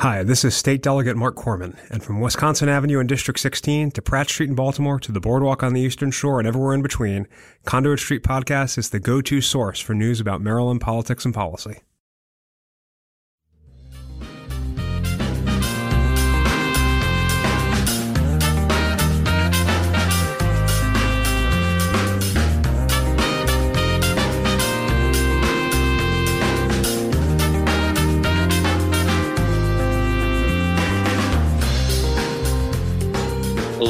Hi, this is State Delegate Marc Korman, and from Wisconsin Avenue in District 16 to Pratt Street in Baltimore to the boardwalk on the Eastern Shore and everywhere in between, Conduit Street Podcast is the go to source for news about Maryland politics and policy.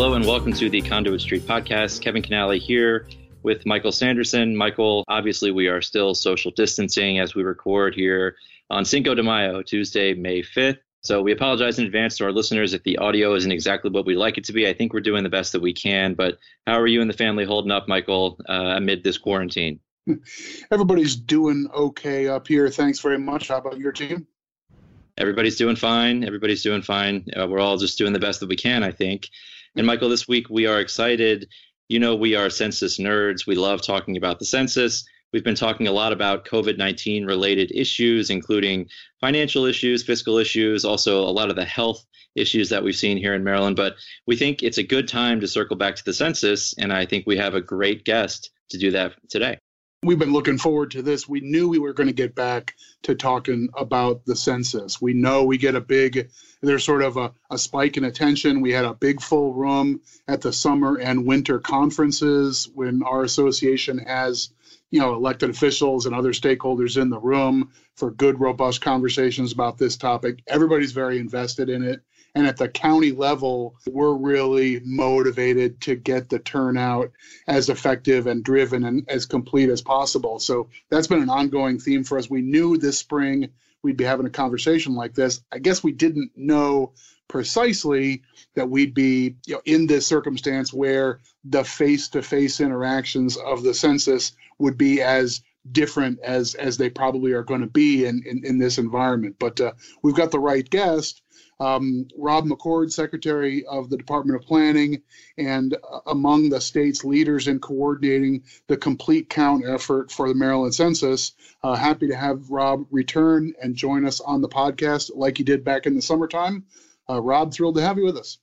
Hello and welcome to the Conduit Street podcast. Kevin Kinnally here with Michael Sanderson. Michael, obviously, we are still social distancing as we record here on Cinco de Mayo, Tuesday, May 5th. So we apologize in advance to our listeners if the audio isn't exactly what we'd like it to be. I think we're doing the best that we can. But how are you and the family holding up, Michael, uh, amid this quarantine? Everybody's doing okay up here. Thanks very much. How about your team? Everybody's doing fine. Everybody's doing fine. Uh, we're all just doing the best that we can, I think. And Michael, this week we are excited. You know, we are census nerds. We love talking about the census. We've been talking a lot about COVID 19 related issues, including financial issues, fiscal issues, also a lot of the health issues that we've seen here in Maryland. But we think it's a good time to circle back to the census. And I think we have a great guest to do that today. We've been looking forward to this. We knew we were going to get back to talking about the census. We know we get a big, there's sort of a, a spike in attention. We had a big full room at the summer and winter conferences when our association has, you know, elected officials and other stakeholders in the room for good, robust conversations about this topic. Everybody's very invested in it. And at the county level, we're really motivated to get the turnout as effective and driven and as complete as possible. So that's been an ongoing theme for us. We knew this spring we'd be having a conversation like this. I guess we didn't know precisely that we'd be you know, in this circumstance where the face-to-face interactions of the census would be as different as as they probably are going to be in, in, in this environment. But uh, we've got the right guest um, Rob McCord, Secretary of the Department of Planning, and uh, among the state's leaders in coordinating the complete count effort for the Maryland census. Uh, happy to have Rob return and join us on the podcast like he did back in the summertime. Uh, Rob, thrilled to have you with us.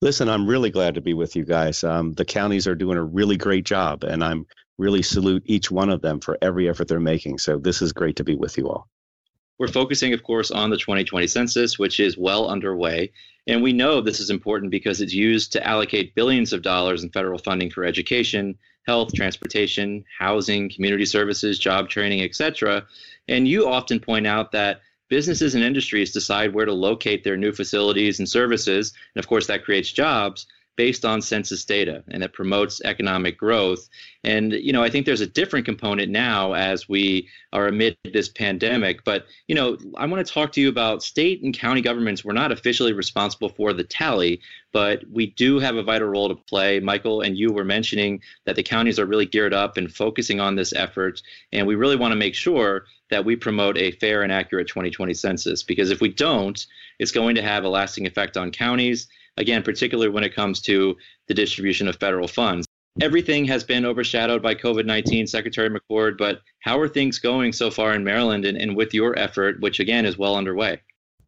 Listen, I'm really glad to be with you guys. Um, the counties are doing a really great job, and I'm really salute each one of them for every effort they're making. So this is great to be with you all. We're focusing, of course, on the 2020 census, which is well underway. And we know this is important because it's used to allocate billions of dollars in federal funding for education, health, transportation, housing, community services, job training, etc. And you often point out that businesses and industries decide where to locate their new facilities and services. And of course, that creates jobs based on census data and it promotes economic growth. And, you know, I think there's a different component now as we are amid this pandemic. But, you know, I want to talk to you about state and county governments. We're not officially responsible for the tally, but we do have a vital role to play. Michael and you were mentioning that the counties are really geared up and focusing on this effort. And we really want to make sure that we promote a fair and accurate 2020 census because if we don't, it's going to have a lasting effect on counties again, particularly when it comes to the distribution of federal funds. Everything has been overshadowed by COVID 19, Secretary McCord, but how are things going so far in Maryland and, and with your effort, which again is well underway?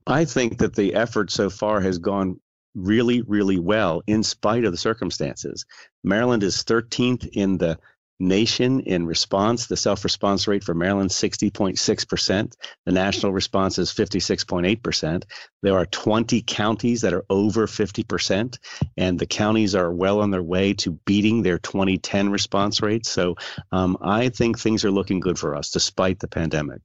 I think that the effort so far has gone really, really well in spite of the circumstances. Maryland is 13th in the nation in response. The self response rate for Maryland 60.6%. The national response is 56.8%. There are 20 counties that are over 50%, and the counties are well on their way to beating their 2010 response rate. So um, I think things are looking good for us despite the pandemic.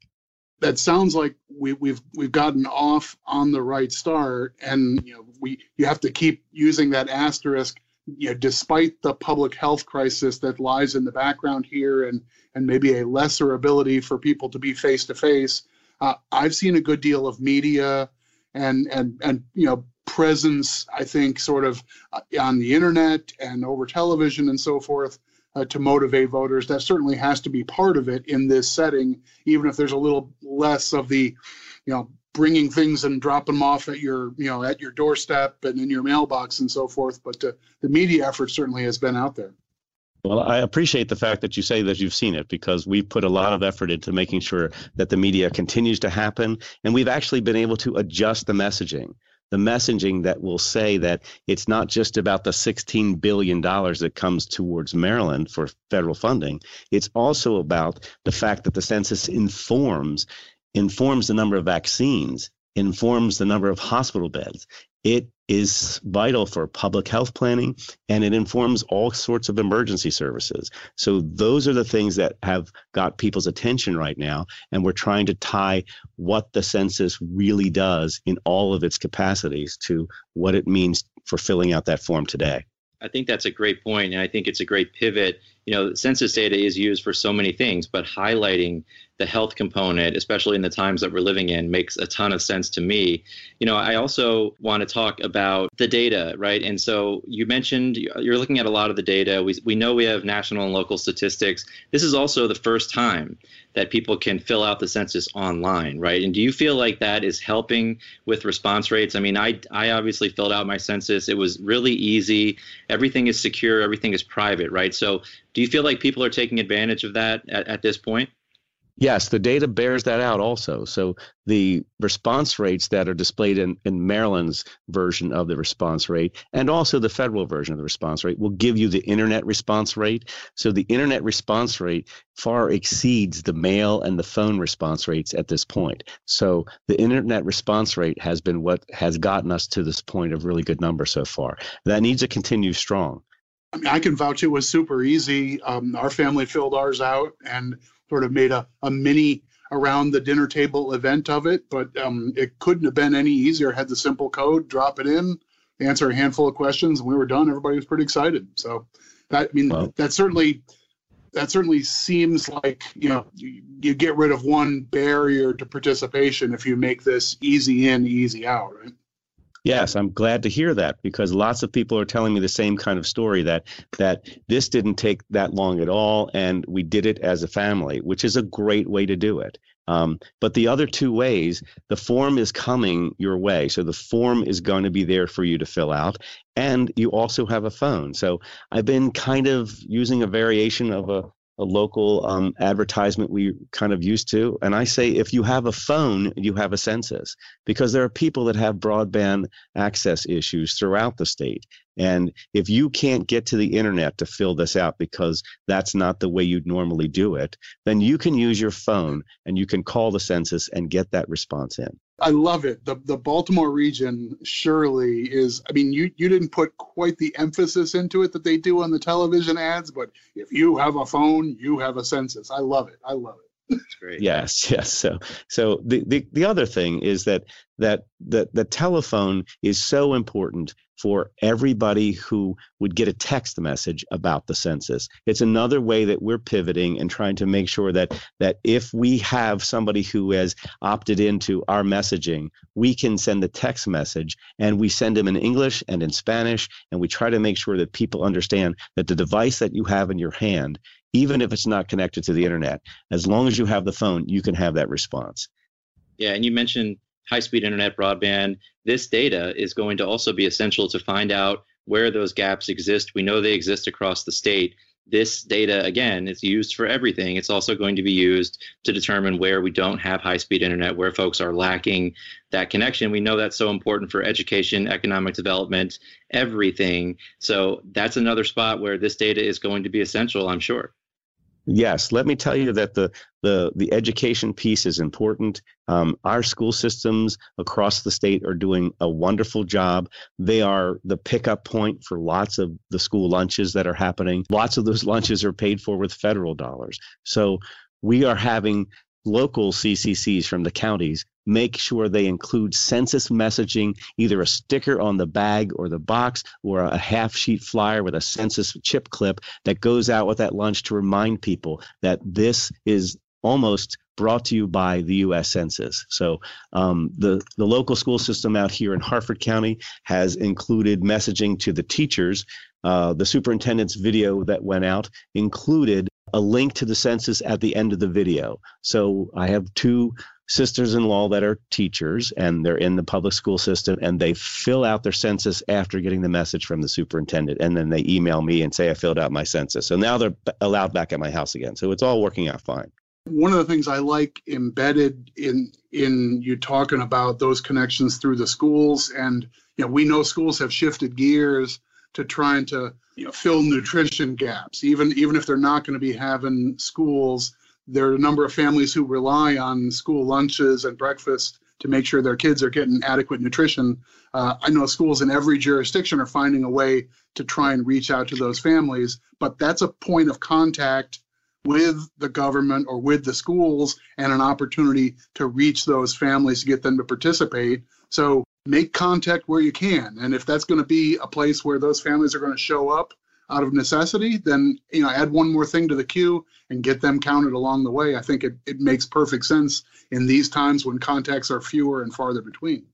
That sounds like we, we've we've gotten off on the right start, and you know we you have to keep using that asterisk you know, despite the public health crisis that lies in the background here and, and maybe a lesser ability for people to be face to face, I've seen a good deal of media and, and, and, you know, presence, I think, sort of uh, on the internet and over television and so forth uh, to motivate voters. That certainly has to be part of it in this setting, even if there's a little less of the, you know, bringing things and dropping them off at your you know at your doorstep and in your mailbox and so forth but uh, the media effort certainly has been out there Well, I appreciate the fact that you say that you've seen it because we've put a lot of effort into making sure that the media continues to happen. And we've actually been able to adjust the messaging the messaging that will say that it's not just about the $16 billion that comes towards Maryland for federal funding. It's also about the fact that the census informs informs the number of vaccines, informs the number of hospital beds. It is vital for public health planning and it informs all sorts of emergency services. So those are the things that have got people's attention right now and we're trying to tie what the census really does in all of its capacities to what it means for filling out that form today. I think that's a great point, and I think it's a great pivot. You know, census data is used for so many things, but highlighting the health component, especially in the times that we're living in, makes a ton of sense to me. You know, I also want to talk about the data, right? And so you mentioned you're looking at a lot of the data. We, we know we have national and local statistics. This is also the first time that people can fill out the census online, right? And do you feel like that is helping with response rates? I mean, I, I obviously filled out my census. It was really easy. Everything is secure, everything is private, right? So do you feel like people are taking advantage of that at, at this point? Yes, the data bears that out also. So the response rates that are displayed in, in Maryland's version of the response rate and also the federal version of the response rate will give you the internet response rate. So the internet response rate far exceeds the mail and the phone response rates at this point. So the internet response rate has been what has gotten us to this point of really good number so far. That needs to continue strong. I mean, I can vouch it was super easy. Um, our family filled ours out and sort of made a, a mini around the dinner table event of it, but um, it couldn't have been any easier. Had the simple code, drop it in, answer a handful of questions, and we were done. Everybody was pretty excited. So that I mean wow. that certainly that certainly seems like you know you, you, get rid of one barrier to participation if you make this easy in, easy out, right? Yes, I'm glad to hear that because lots of people are telling me the same kind of story that that this didn't take that long at all, and we did it as a family, which is a great way to do it. Um, but the other two ways, the form is coming your way. So the form is going to be there for you to fill out. And you also have a phone. So I've been kind of using a variation of a a local um, advertisement we kind of used to. And I say, if you have a phone, you have a census, because there are people that have broadband access issues throughout the state. And if you can't get to the internet to fill this out because that's not the way you'd normally do it, then you can use your phone and you can call the census and get that response in. I love it. The the Baltimore region surely is. I mean, you you didn't put quite the emphasis into it that they do on the television ads, but if you have a phone, you have a census. I love it. I love it. Great. yes, yes. So, so the, the, the other thing is that that the, the telephone is so important for everybody who would get a text message about the census. It's another way that we're pivoting and trying to make sure that that if we have somebody who has opted into our messaging, we can send the text message and we send them in English and in Spanish and we try to make sure that people understand that the device that you have in your hand even if it's not connected to the internet. As long as you have the phone, you can have that response. Yeah, and you mentioned high speed internet broadband. This data is going to also be essential to find out where those gaps exist. We know they exist across the state. This data, again, is used for everything. It's also going to be used to determine where we don't have high speed internet, where folks are lacking that connection. We know that's so important for education, economic development, everything. So that's another spot where this data is going to be essential, I'm sure. Yes, let me tell you that the the the education piece is important. Um, our school systems across the state are doing a wonderful job. They are the pickup point for lots of the school lunches that are happening. Lots of those lunches are paid for with federal dollars. So we are having local CCCs from the counties make sure they include census messaging, either a sticker on the bag or the box or a half sheet flyer with a census chip clip that goes out with that lunch to remind people that this is almost brought to you by the U.S. Census. So um, the the local school system out here in Harford County has included messaging to the teachers. Uh, the superintendent's video that went out included a link to the census at the end of the video. So I have two sisters in law that are teachers and they're in the public school system and they fill out their census after getting the message from the superintendent. And then they email me and say, I filled out my census. So now they're allowed back at my house again. So it's all working out fine. One of the things I like embedded in in you talking about those connections through the schools and you know we know schools have shifted gears to trying to you know, fill nutrition gaps. Even even if they're not going to be having schools, there are a number of families who rely on school lunches and breakfast to make sure their kids are getting adequate nutrition. Uh, I know schools in every jurisdiction are finding a way to try and reach out to those families, but that's a point of contact with the government or with the schools and an opportunity to reach those families to get them to participate. So make contact where you can. And if that's going to be a place where those families are going to show up out of necessity, then you know add one more thing to the queue and get them counted along the way. I think it, it makes perfect sense in these times when contacts are fewer and farther between.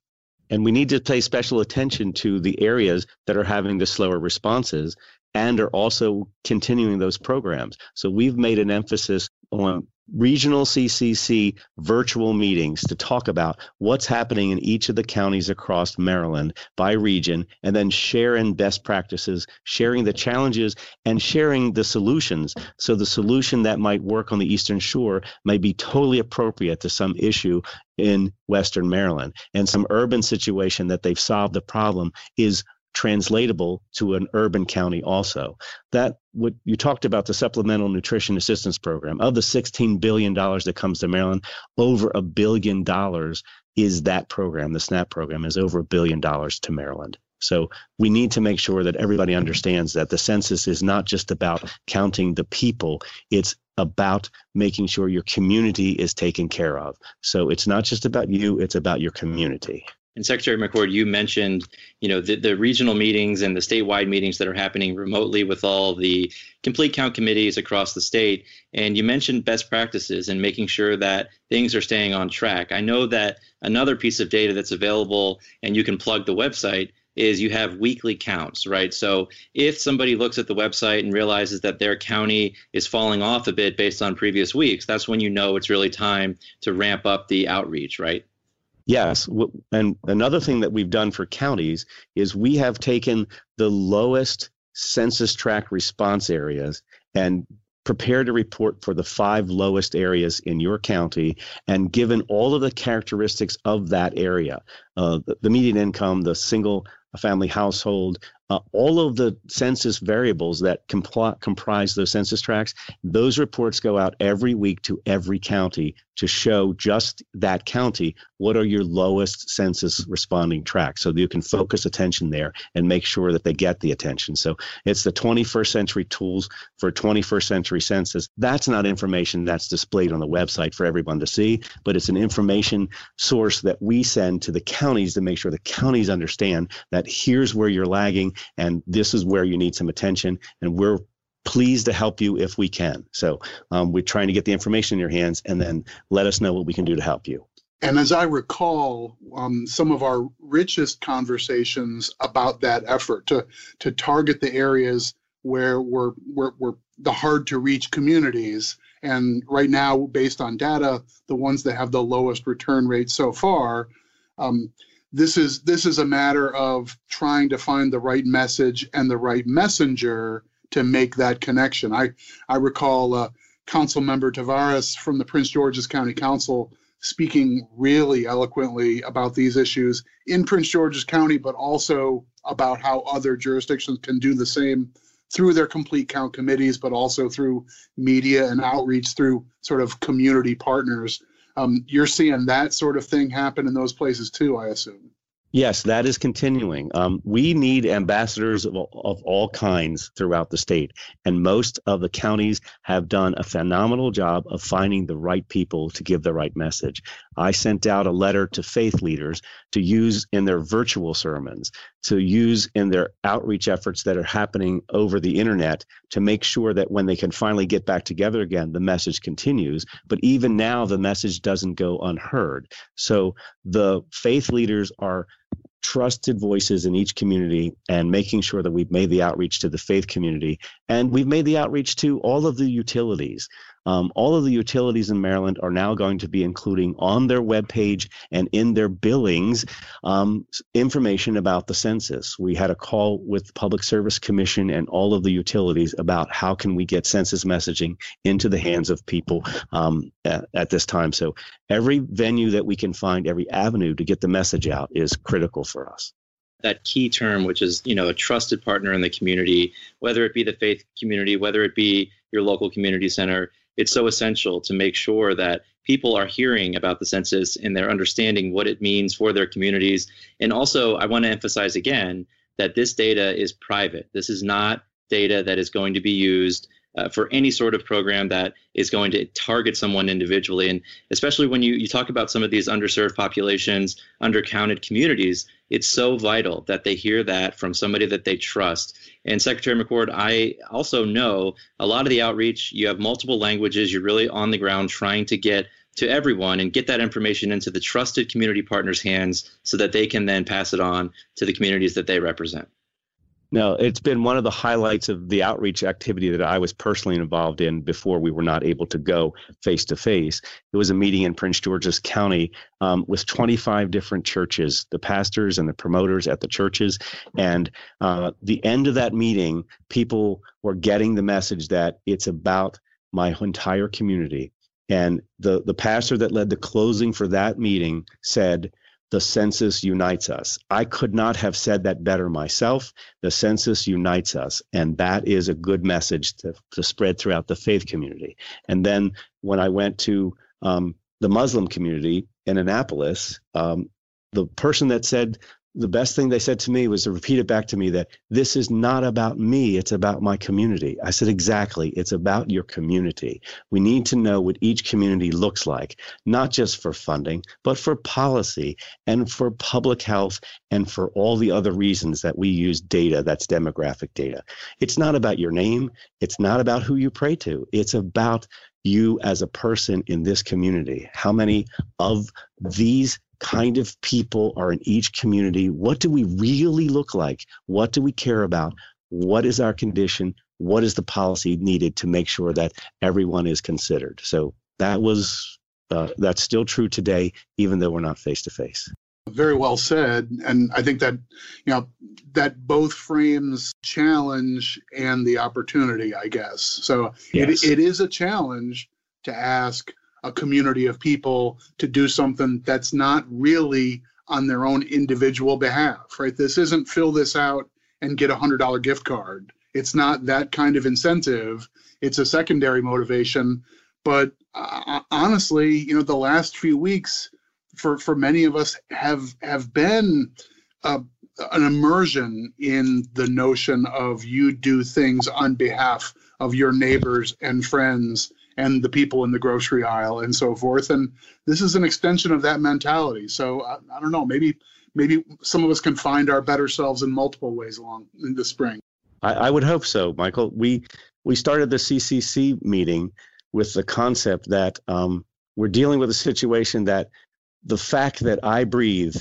And we need to pay special attention to the areas that are having the slower responses and are also continuing those programs. So we've made an emphasis on regional CCC virtual meetings to talk about what's happening in each of the counties across Maryland by region, and then sharing best practices, sharing the challenges, and sharing the solutions. So the solution that might work on the Eastern Shore may be totally appropriate to some issue in Western Maryland. And some urban situation that they've solved the problem is translatable to an urban county also. That what you talked about the supplemental nutrition assistance program of the 16 billion dollars that comes to Maryland, over a billion dollars is that program. The SNAP program is over a billion dollars to Maryland. So we need to make sure that everybody understands that the census is not just about counting the people, it's about making sure your community is taken care of. So it's not just about you, it's about your community. And Secretary McCord, you mentioned, you know, the, the regional meetings and the statewide meetings that are happening remotely with all the complete count committees across the state. And you mentioned best practices and making sure that things are staying on track. I know that another piece of data that's available, and you can plug the website, is you have weekly counts, right? So if somebody looks at the website and realizes that their county is falling off a bit based on previous weeks, that's when you know it's really time to ramp up the outreach, right? Yes. And another thing that we've done for counties is we have taken the lowest census tract response areas and prepared a report for the five lowest areas in your county and given all of the characteristics of that area uh, the, the median income, the single family household, uh, all of the census variables that compl- comprise those census tracts, those reports go out every week to every county to show just that county what are your lowest census responding tracts. So you can focus attention there and make sure that they get the attention. So it's the 21st century tools for 21st century census. That's not information that's displayed on the website for everyone to see but it's an information source that we send to the counties to make sure the counties understand that here's where you're lagging and this is where you need some attention and we're pleased to help you if we can. So um, we're trying to get the information in your hands and then let us know what we can do to help you. And as I recall, um, some of our richest conversations about that effort to to target the areas where we're, we're, we're the hard to reach communities. And right now, based on data, the ones that have the lowest return rate so far, um, this is this is a matter of trying to find the right message and the right messenger to make that connection. I I recall uh, Council Member Taveras from the Prince George's County Council speaking really eloquently about these issues in Prince George's County, but also about how other jurisdictions can do the same through their complete count committees, but also through media and outreach through sort of community partners. Um, you're seeing that sort of thing happen in those places too, I assume. Yes, that is continuing. Um, we need ambassadors of, of all kinds throughout the state, and most of the counties have done a phenomenal job of finding the right people to give the right message. I sent out a letter to faith leaders to use in their virtual sermons, to use in their outreach efforts that are happening over the internet to make sure that when they can finally get back together again, the message continues. But even now, the message doesn't go unheard. So the faith leaders are trusted voices in each community and making sure that we've made the outreach to the faith community. And we've made the outreach to all of the utilities Um, all of the utilities in Maryland are now going to be including on their webpage and in their billings um, information about the census. We had a call with the Public Service Commission and all of the utilities about how can we get census messaging into the hands of people um, at, at this time. So every venue that we can find, every avenue to get the message out is critical for us that key term, which is you know a trusted partner in the community, whether it be the faith community, whether it be your local community center. It's so essential to make sure that people are hearing about the census and they're understanding what it means for their communities. And also, I want to emphasize again that this data is private. This is not data that is going to be used uh, for any sort of program that is going to target someone individually. And especially when you, you talk about some of these underserved populations, undercounted communities, it's so vital that they hear that from somebody that they trust. And Secretary McCord, I also know a lot of the outreach, you have multiple languages, you're really on the ground trying to get to everyone and get that information into the trusted community partners' hands so that they can then pass it on to the communities that they represent. No, it's been one of the highlights of the outreach activity that I was personally involved in before we were not able to go face to face. It was a meeting in Prince George's County um, with 25 different churches, the pastors and the promoters at the churches. And uh, the end of that meeting, people were getting the message that it's about my entire community. And the, the pastor that led the closing for that meeting said, the census unites us. I could not have said that better myself. The census unites us. And that is a good message to, to spread throughout the faith community. And then when I went to um, the Muslim community in Annapolis, um, the person that said the best thing they said to me was to repeat it back to me that this is not about me, it's about my community. I said, exactly. It's about your community. We need to know what each community looks like, not just for funding, but for policy and for public health and for all the other reasons that we use data that's demographic data. It's not about your name, it's not about who you pray to, it's about you as a person in this community. How many of these kind of people are in each community? What do we really look like? What do we care about? What is our condition? What is the policy needed to make sure that everyone is considered? So that was uh, that's still true today, even though we're not face to face. Very well said, and I think that you know that both frames challenge and the opportunity. I guess so. Yes. It, it is a challenge to ask a community of people to do something that's not really on their own individual behalf, right? This isn't fill this out and get a hundred dollar gift card. It's not that kind of incentive. It's a secondary motivation. But uh, honestly, you know, the last few weeks for for many of us have have been uh, an immersion in the notion of you do things on behalf of your neighbors and friends and the people in the grocery aisle and so forth. And this is an extension of that mentality. So I, I don't know, maybe maybe some of us can find our better selves in multiple ways along in the spring. I, I would hope so, Michael. We we started the CCC meeting with the concept that um, we're dealing with a situation that the fact that I breathe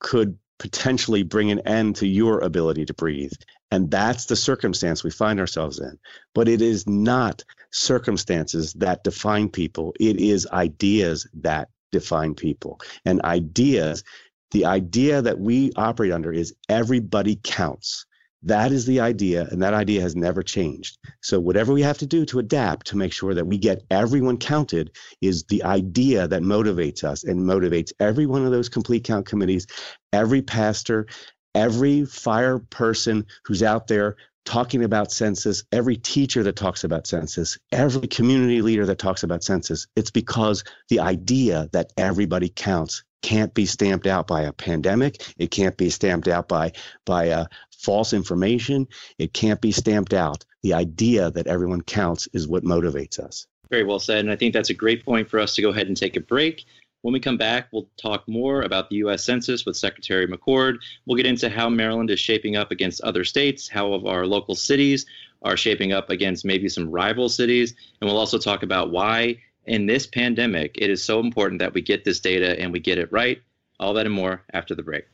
could potentially bring an end to your ability to breathe. And that's the circumstance we find ourselves in. But it is not circumstances that define people, it is ideas that define people. And ideas, the idea that we operate under is everybody counts. That is the idea, and that idea has never changed. So, whatever we have to do to adapt to make sure that we get everyone counted is the idea that motivates us and motivates every one of those complete count committees, every pastor, every fire person who's out there talking about census, every teacher that talks about census, every community leader that talks about census. It's because the idea that everybody counts can't be stamped out by a pandemic. It can't be stamped out by by uh, false information. It can't be stamped out. The idea that everyone counts is what motivates us. Very well said. And I think that's a great point for us to go ahead and take a break. When we come back, we'll talk more about the U.S. Census with Secretary McCord. We'll get into how Maryland is shaping up against other states, how of our local cities are shaping up against maybe some rival cities, and we'll also talk about why in this pandemic, it is so important that we get this data and we get it right. All that and more after the break.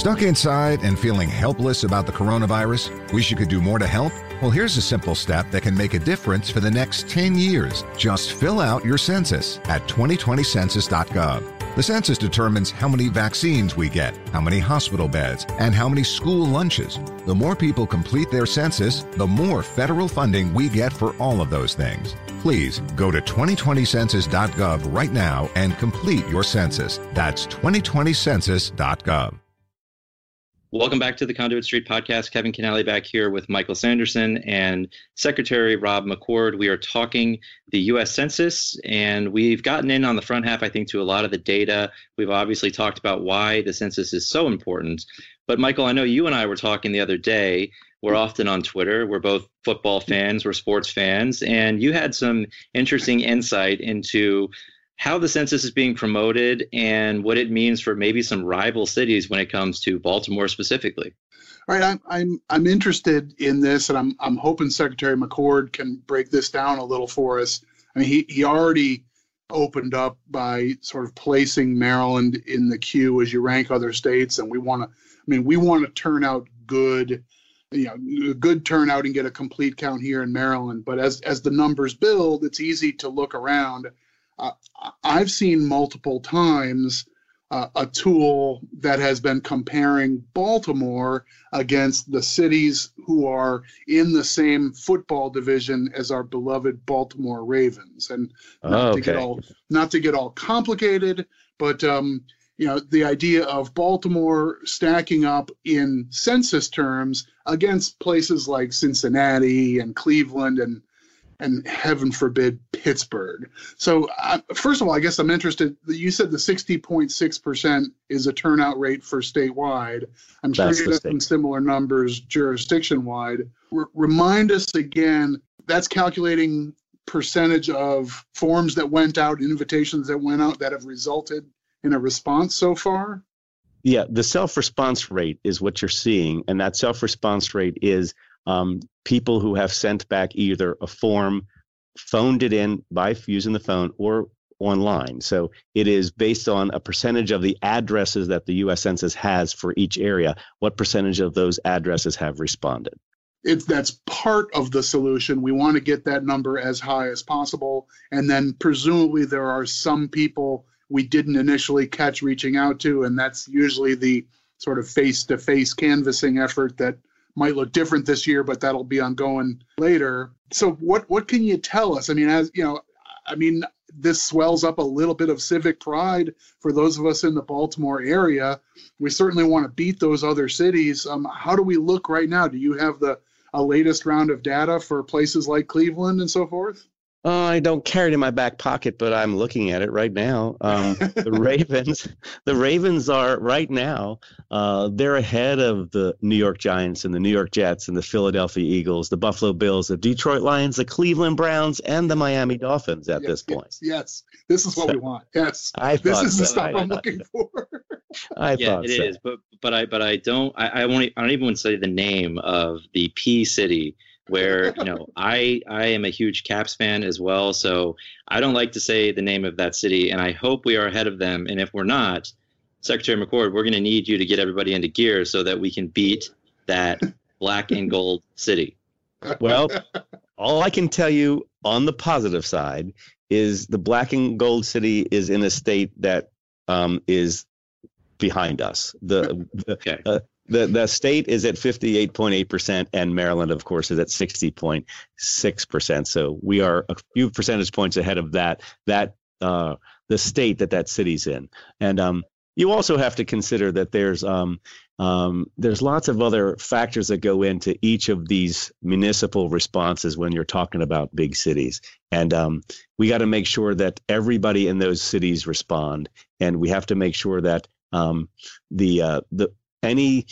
Stuck inside and feeling helpless about the coronavirus? Wish you could do more to help? Well, here's a simple step that can make a difference for the next 10 years. Just fill out your census at 2020census.gov. The census determines how many vaccines we get, how many hospital beds, and how many school lunches. The more people complete their census, the more federal funding we get for all of those things. Please go to 2020census.gov right now and complete your census. That's 2020census.gov. Welcome back to the Conduit Street podcast. Kevin Kinnally back here with Michael Sanderson and Secretary Rob McCord. We are talking the U.S. Census, and we've gotten in on the front half, I think, to a lot of the data. We've obviously talked about why the census is so important. But, Michael, I know you and I were talking the other day. We're often on Twitter. We're both football fans, we're sports fans, and you had some interesting insight into how the census is being promoted and what it means for maybe some rival cities when it comes to Baltimore specifically. All right, I'm I'm I'm interested in this, and I'm I'm hoping Secretary McCord can break this down a little for us. I mean, he he already opened up by sort of placing Maryland in the queue as you rank other states, and we want to. I mean, we want to turn out good, you know, good turnout and get a complete count here in Maryland. But as as the numbers build, it's easy to look around uh, I've seen multiple times uh, a tool that has been comparing Baltimore against the cities who are in the same football division as our beloved Baltimore Ravens. And not, oh, okay. to, get all, not to get all complicated, but um, you know the idea of Baltimore stacking up in census terms against places like Cincinnati and Cleveland and and heaven forbid Pittsburgh. So, uh, first of all, I guess I'm interested. You said the 60.6% is a turnout rate for statewide. I'm sure you have some similar numbers jurisdiction wide. R- remind us again that's calculating percentage of forms that went out, invitations that went out that have resulted in a response so far? Yeah, the self response rate is what you're seeing. And that self response rate is um, people who have sent back either a form, phoned it in by using the phone, or online. So it is based on a percentage of the addresses that the US Census has for each area. What percentage of those addresses have responded? It's that's part of the solution. We want to get that number as high as possible. And then presumably there are some people we didn't initially catch reaching out to, and that's usually the sort of face to face canvassing effort that might look different this year, but that'll be ongoing later. So what what can you tell us? I mean, as you know, I mean, this swells up a little bit of civic pride for those of us in the Baltimore area. We certainly want to beat those other cities. Um, how do we look right now? Do you have the a latest round of data for places like Cleveland and so forth? Uh, I don't carry it in my back pocket, but I'm looking at it right now. Um, the Ravens, the Ravens are right now. Uh, they're ahead of the New York Giants and the New York Jets and the Philadelphia Eagles, the Buffalo Bills, the Detroit Lions, the Cleveland Browns, and the Miami Dolphins. At yes, this point, yes, yes, this is what so, we want. Yes, I this is so. the stuff I, am looking for. I yeah, thought it so. is, but but I but I don't I, I won't I don't even want to say the name of the P city where you know I I am a huge Caps fan as well, so I don't like to say the name of that city, and I hope we are ahead of them. And if we're not, Secretary McCord, we're going to need you to get everybody into gear so that we can beat that black and gold city. Well, all I can tell you on the positive side is the black and gold city is in a state that um, is behind us. The, the okay. uh, the the state is at 58.8% and Maryland of course is at 60.6%. So we are a few percentage points ahead of that that uh, the state that that city's in. And um, you also have to consider that there's um, um, there's lots of other factors that go into each of these municipal responses when you're talking about big cities, and um, we got to make sure that everybody in those cities respond, and we have to make sure that um, the uh, the any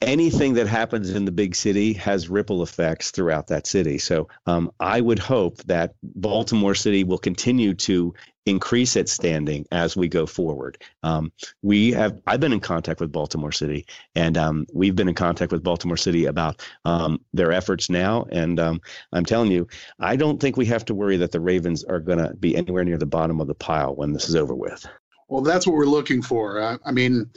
anything that happens in the big city has ripple effects throughout that city. So um, I would hope that Baltimore City will continue to increase its standing as we go forward. Um, we have I've been in contact with Baltimore City, and um, we've been in contact with Baltimore City about um, their efforts now. And um, I'm telling you, I don't think we have to worry that the Ravens are going to be anywhere near the bottom of the pile when this is over with. Well, that's what we're looking for. I, I mean,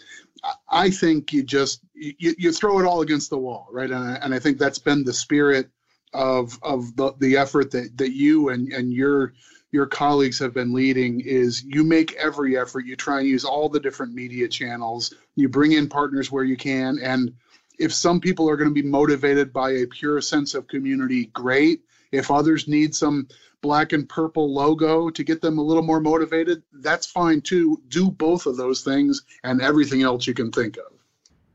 I think you just you, you throw it all against the wall, right? And I, and I think that's been the spirit of of the, the effort that that you and and your your colleagues have been leading is you make every effort. You try and use all the different media channels. You bring in partners where you can. And if some people are going to be motivated by a pure sense of community great if others need some black and purple logo to get them a little more motivated, that's fine too. Do both of those things and everything else you can think of.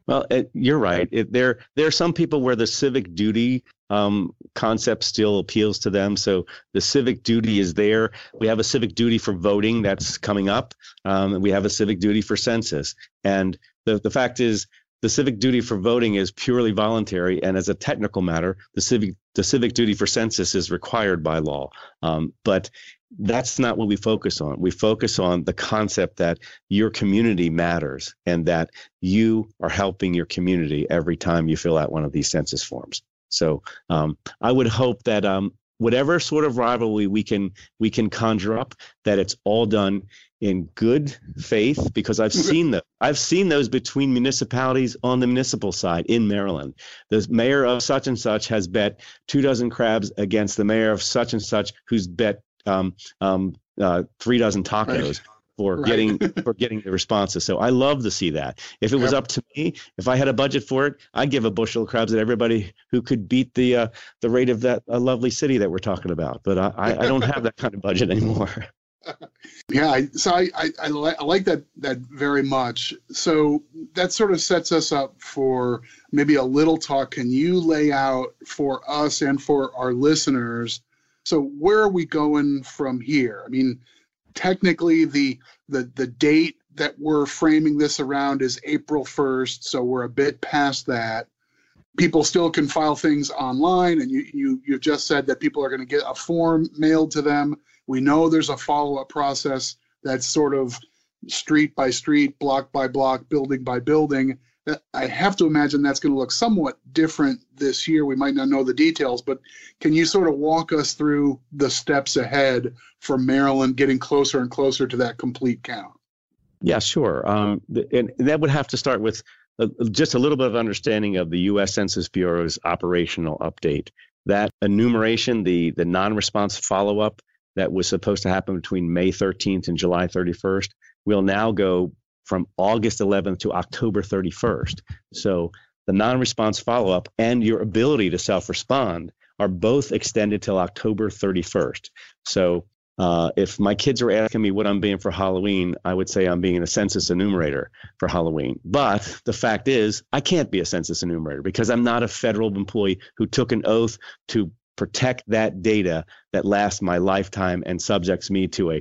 Well, it, you're right. It, there, there are some people where the civic duty um, concept still appeals to them. So the civic duty is there. We have a civic duty for voting that's coming up. Um, we have a civic duty for census. And the, the fact is, the civic duty for voting is purely voluntary, and as a technical matter, the civic the civic duty for census is required by law. Um, but that's not what we focus on. We focus on the concept that your community matters and that you are helping your community every time you fill out one of these census forms. So um, I would hope that um, whatever sort of rivalry we can we can conjure up, that it's all done in good faith because I've seen them. I've seen those between municipalities on the municipal side in Maryland. The mayor of such and such has bet two dozen crabs against the mayor of such and such, who's bet um, um, uh, three dozen tacos. Right. For right. getting for getting the responses, so I love to see that. If it was yep. up to me, if I had a budget for it, I'd give a bushel of crabs to everybody who could beat the uh, the rate of that uh, lovely city that we're talking about. But I, I don't have that kind of budget anymore. yeah, so I, I, I, li- I, like that that very much. So that sort of sets us up for maybe a little talk. Can you lay out for us and for our listeners? So where are we going from here? I mean, technically the the the date that we're framing this around is April 1st, so we're a bit past that. People still can file things online, and you you you've just said that people are going to get a form mailed to them we know there's a follow up process that's sort of street by street, block by block, building by building. I have to imagine that's going to look somewhat different this year. We might not know the details, but can you sort of walk us through the steps ahead for Maryland getting closer and closer to that complete count? Yeah, sure. Um, and that would have to start with uh, just a little bit of understanding of the U.S. Census Bureau's operational update. That enumeration, the the non-response follow-up, that was supposed to happen between May 13th and July 31st will now go from August 11th to October 31st. So the non response follow up and your ability to self respond are both extended till October 31st. So uh, if my kids are asking me what I'm being for Halloween, I would say I'm being a census enumerator for Halloween. But the fact is, I can't be a census enumerator because I'm not a federal employee who took an oath to protect that data that lasts my lifetime and subjects me to a,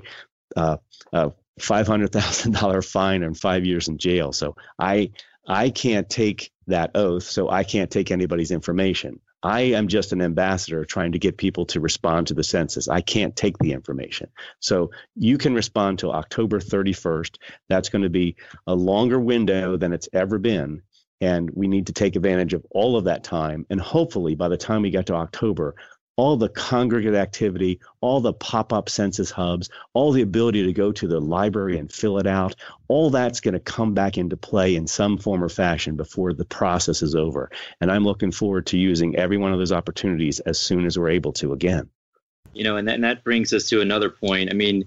uh, a $500,000 fine and five years in jail. So I, I can't take that oath, so I can't take anybody's information. I am just an ambassador trying to get people to respond to the census. I can't take the information. So you can respond till October 31st. That's going to be a longer window than it's ever been. And we need to take advantage of all of that time. And hopefully, by the time we get to October, all the congregate activity, all the pop up census hubs, all the ability to go to the library and fill it out, all that's going to come back into play in some form or fashion before the process is over. And I'm looking forward to using every one of those opportunities as soon as we're able to again. You know, and that, and that brings us to another point. I mean,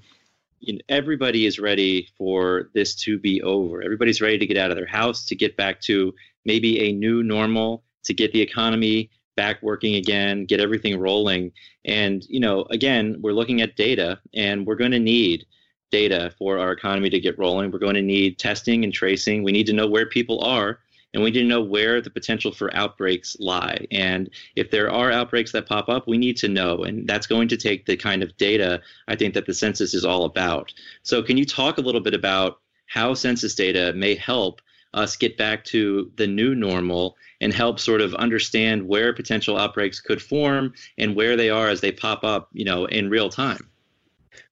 you know, everybody is ready for this to be over. Everybody's ready to get out of their house, to get back to maybe a new normal, to get the economy back working again, get everything rolling. And, you know, again, we're looking at data and we're going to need data for our economy to get rolling. We're going to need testing and tracing. We need to know where people are and we need to know where the potential for outbreaks lie. And if there are outbreaks that pop up, we need to know. And that's going to take the kind of data I think that the census is all about. So, can you talk a little bit about how census data may help us get back to the new normal and help sort of understand where potential outbreaks could form and where they are as they pop up, you know, in real time?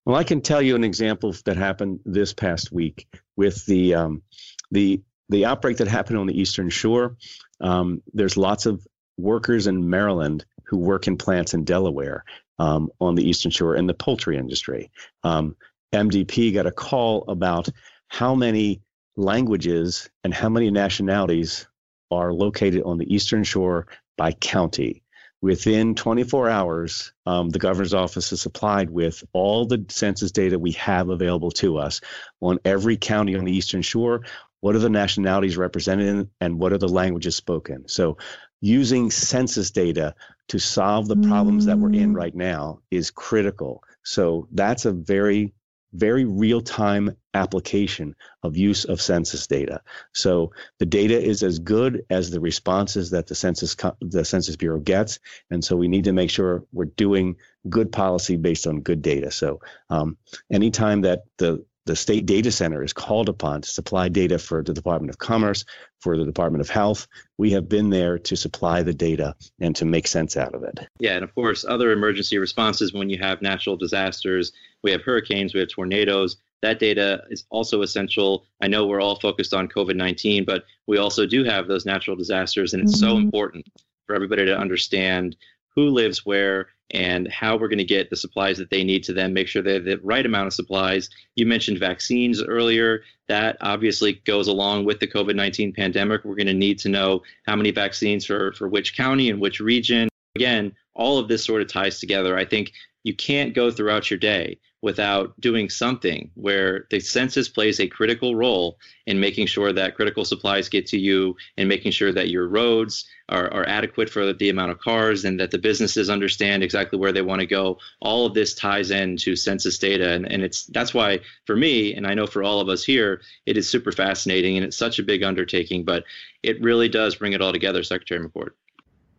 Well, I can tell you an example that happened this past week with the um, the the outbreak that happened on the Eastern Shore, um, there's lots of workers in Maryland who work in plants in Delaware um, on the Eastern Shore in the poultry industry. Um, MDP got a call about how many languages and how many nationalities are located on the Eastern Shore by county. Within 24 hours, um, the governor's office is supplied with all the census data we have available to us on every county on the Eastern Shore. What are the nationalities represented and what are the languages spoken? So, using census data to solve the problems that we're in mm. right now is critical. So, that's a very very real time application of use of census data. So the data is as good as the responses that the census the Census Bureau gets, and so we need to make sure we're doing good policy based on good data. So um, anytime that the the state data center is called upon to supply data for the Department of Commerce, for the Department of Health. We have been there to supply the data and to make sense out of it. Yeah, and of course, other emergency responses when you have natural disasters, we have hurricanes, we have tornadoes. That data is also essential. I know we're all focused on COVID 19, but we also do have those natural disasters, and it's mm-hmm. so important for everybody to understand who lives where and how we're going to get the supplies that they need to them, make sure they have the right amount of supplies. You mentioned vaccines earlier. That obviously goes along with the COVID 19 pandemic. We're going to need to know how many vaccines for, for which county and which region. Again, all of this sort of ties together. I think you can't go throughout your day without doing something where the census plays a critical role in making sure that critical supplies get to you and making sure that your roads are, are adequate for the amount of cars and that the businesses understand exactly where they want to go. All of this ties into census data. And, and it's that's why for me, and I know for all of us here, it is super fascinating and it's such a big undertaking, but it really does bring it all together, Secretary McCord.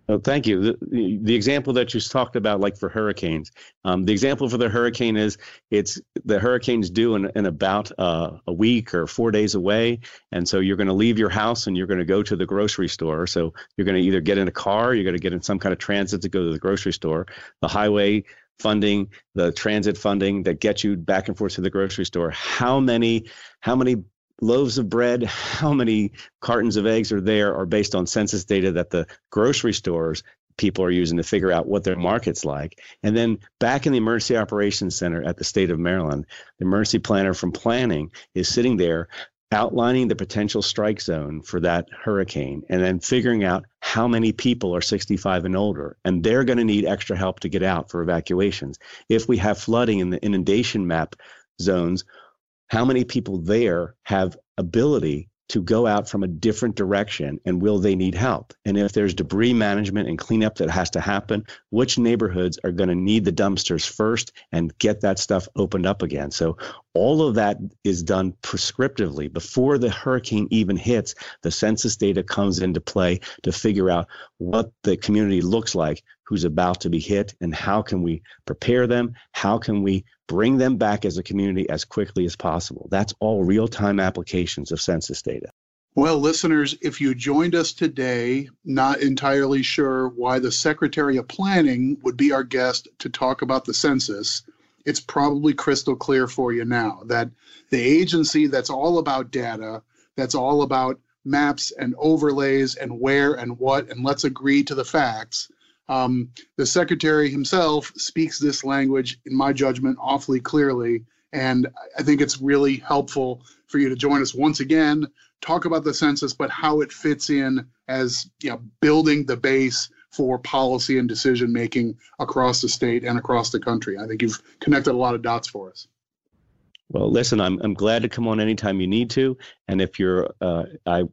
Oh, thank you. The, the, example that you talked about, like for hurricanes, um, the example for the hurricane is it's the hurricane's due in, in about uh, a week or four days away. And so you're going to leave your house and you're going to go to the grocery store. So you're going to either get in a car, you're going to get in some kind of transit to go to the grocery store. The highway funding, the transit funding that gets you back and forth to the grocery store. How many, how many loaves of bread, how many cartons of eggs are there are based on census data that the grocery stores people are using to figure out what their market's like. And then back in the Emergency Operations Center at the state of Maryland, the emergency planner from planning is sitting there outlining the potential strike zone for that hurricane and then figuring out how many people are 65 and older and they're going to need extra help to get out for evacuations if we have flooding in the inundation map zones how many people there have ability to go out from a different direction and will they need help? And if there's debris management and cleanup that has to happen, which neighborhoods are going to need the dumpsters first and get that stuff opened up again? So all of that is done prescriptively before the hurricane even hits. The census data comes into play to figure out what the community looks like who's about to be hit and how can we prepare them? How can we bring them back as a community as quickly as possible? That's all real time applications of census data. Well, listeners, if you joined us today, not entirely sure why the Secretary of Planning would be our guest to talk about the census, it's probably crystal clear for you now that the agency that's all about data, that's all about maps and overlays and where and what, and let's agree to the facts, um, the secretary himself speaks this language, in my judgment, awfully clearly. And I think it's really helpful for you to join us once again, talk about the census, but how it fits in as you know, building the base for policy and decision making across the state and across the country. I think you've connected a lot of dots for us. Well, listen, I'm I'm glad to come on anytime you need to, and if you're, uh, I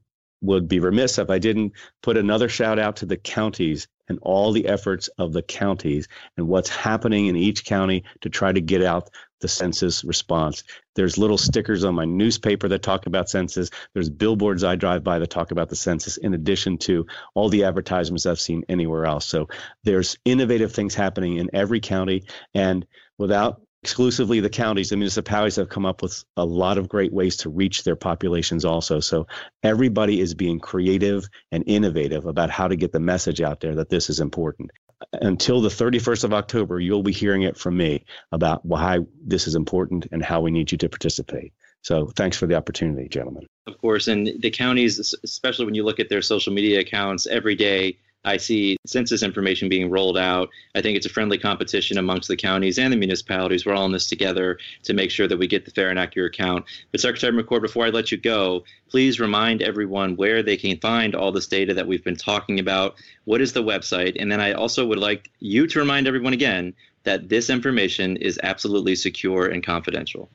would be remiss if I didn't put another shout out to the counties and all the efforts of the counties and what's happening in each county to try to get out the census response. There's little stickers on my newspaper that talk about census. There's billboards I drive by that talk about the census, in addition to all the advertisements I've seen anywhere else. So there's innovative things happening in every county. And without exclusively the counties, the municipalities have come up with a lot of great ways to reach their populations also. So everybody is being creative and innovative about how to get the message out there that this is important. Until the 31st of October, you'll be hearing it from me about why this is important and how we need you to participate. So thanks for the opportunity, gentlemen. Of course, and the counties, especially when you look at their social media accounts every day, I see census information being rolled out. I think it's a friendly competition amongst the counties and the municipalities. We're all in this together to make sure that we get the fair and accurate count. But Secretary McCord, before I let you go, please remind everyone where they can find all this data that we've been talking about. What is the website? And then I also would like you to remind everyone again that this information is absolutely secure and confidential.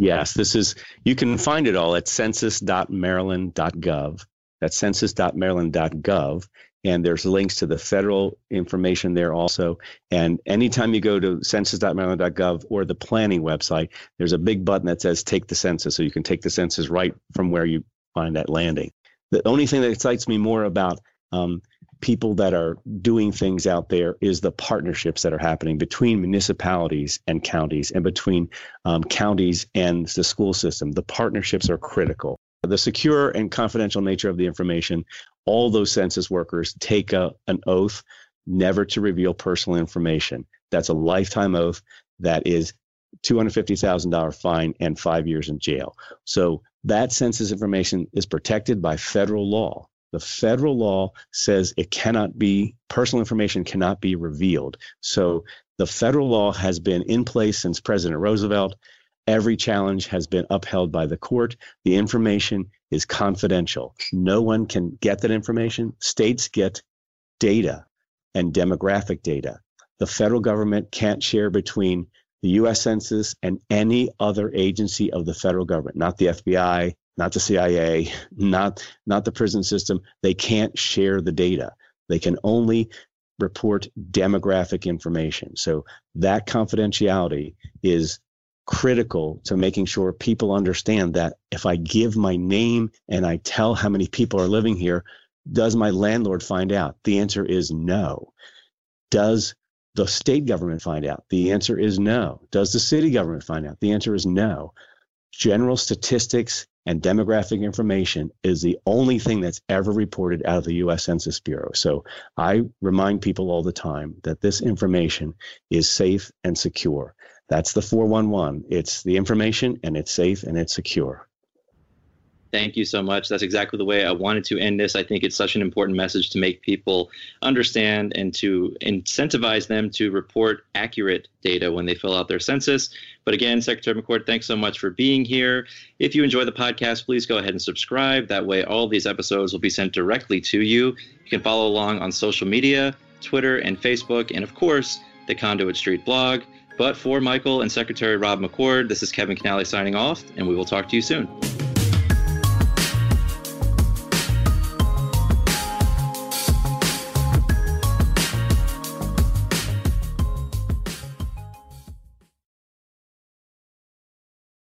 Yes, this is, you can find it all at census.maryland.gov. That's census.maryland.gov and there's links to the federal information there also. And anytime you go to census.maryland.gov or the planning website, there's a big button that says take the census. So you can take the census right from where you find that landing. The only thing that excites me more about um, people that are doing things out there is the partnerships that are happening between municipalities and counties and between um, counties and the school system. The partnerships are critical. The secure and confidential nature of the information all those census workers take a, an oath never to reveal personal information. That's a lifetime oath that is $250,000 fine and five years in jail. So that census information is protected by federal law. The federal law says it cannot be, personal information cannot be revealed. So the federal law has been in place since President Roosevelt. Every challenge has been upheld by the court. The information is confidential. No one can get that information. States get data and demographic data. The federal government can't share between the US Census and any other agency of the federal government, not the FBI, not the CIA, not, not the prison system. They can't share the data. They can only report demographic information. So that confidentiality is critical to making sure people understand that if I give my name and I tell how many people are living here, does my landlord find out? The answer is no. Does the state government find out? The answer is no. Does the city government find out? The answer is no. General statistics and demographic information is the only thing that's ever reported out of the US Census Bureau. So I remind people all the time that this information is safe and secure. That's the 411. It's the information and it's safe and it's secure. Thank you so much. That's exactly the way I wanted to end this. I think it's such an important message to make people understand and to incentivize them to report accurate data when they fill out their census. But again, Secretary McCord, thanks so much for being here. If you enjoy the podcast, please go ahead and subscribe. That way, all these episodes will be sent directly to you. You can follow along on social media, Twitter and Facebook, and of course, the Conduit Street blog. But for Michael and Secretary Rob McCord, this is Kevin Kinnally signing off, and we will talk to you soon.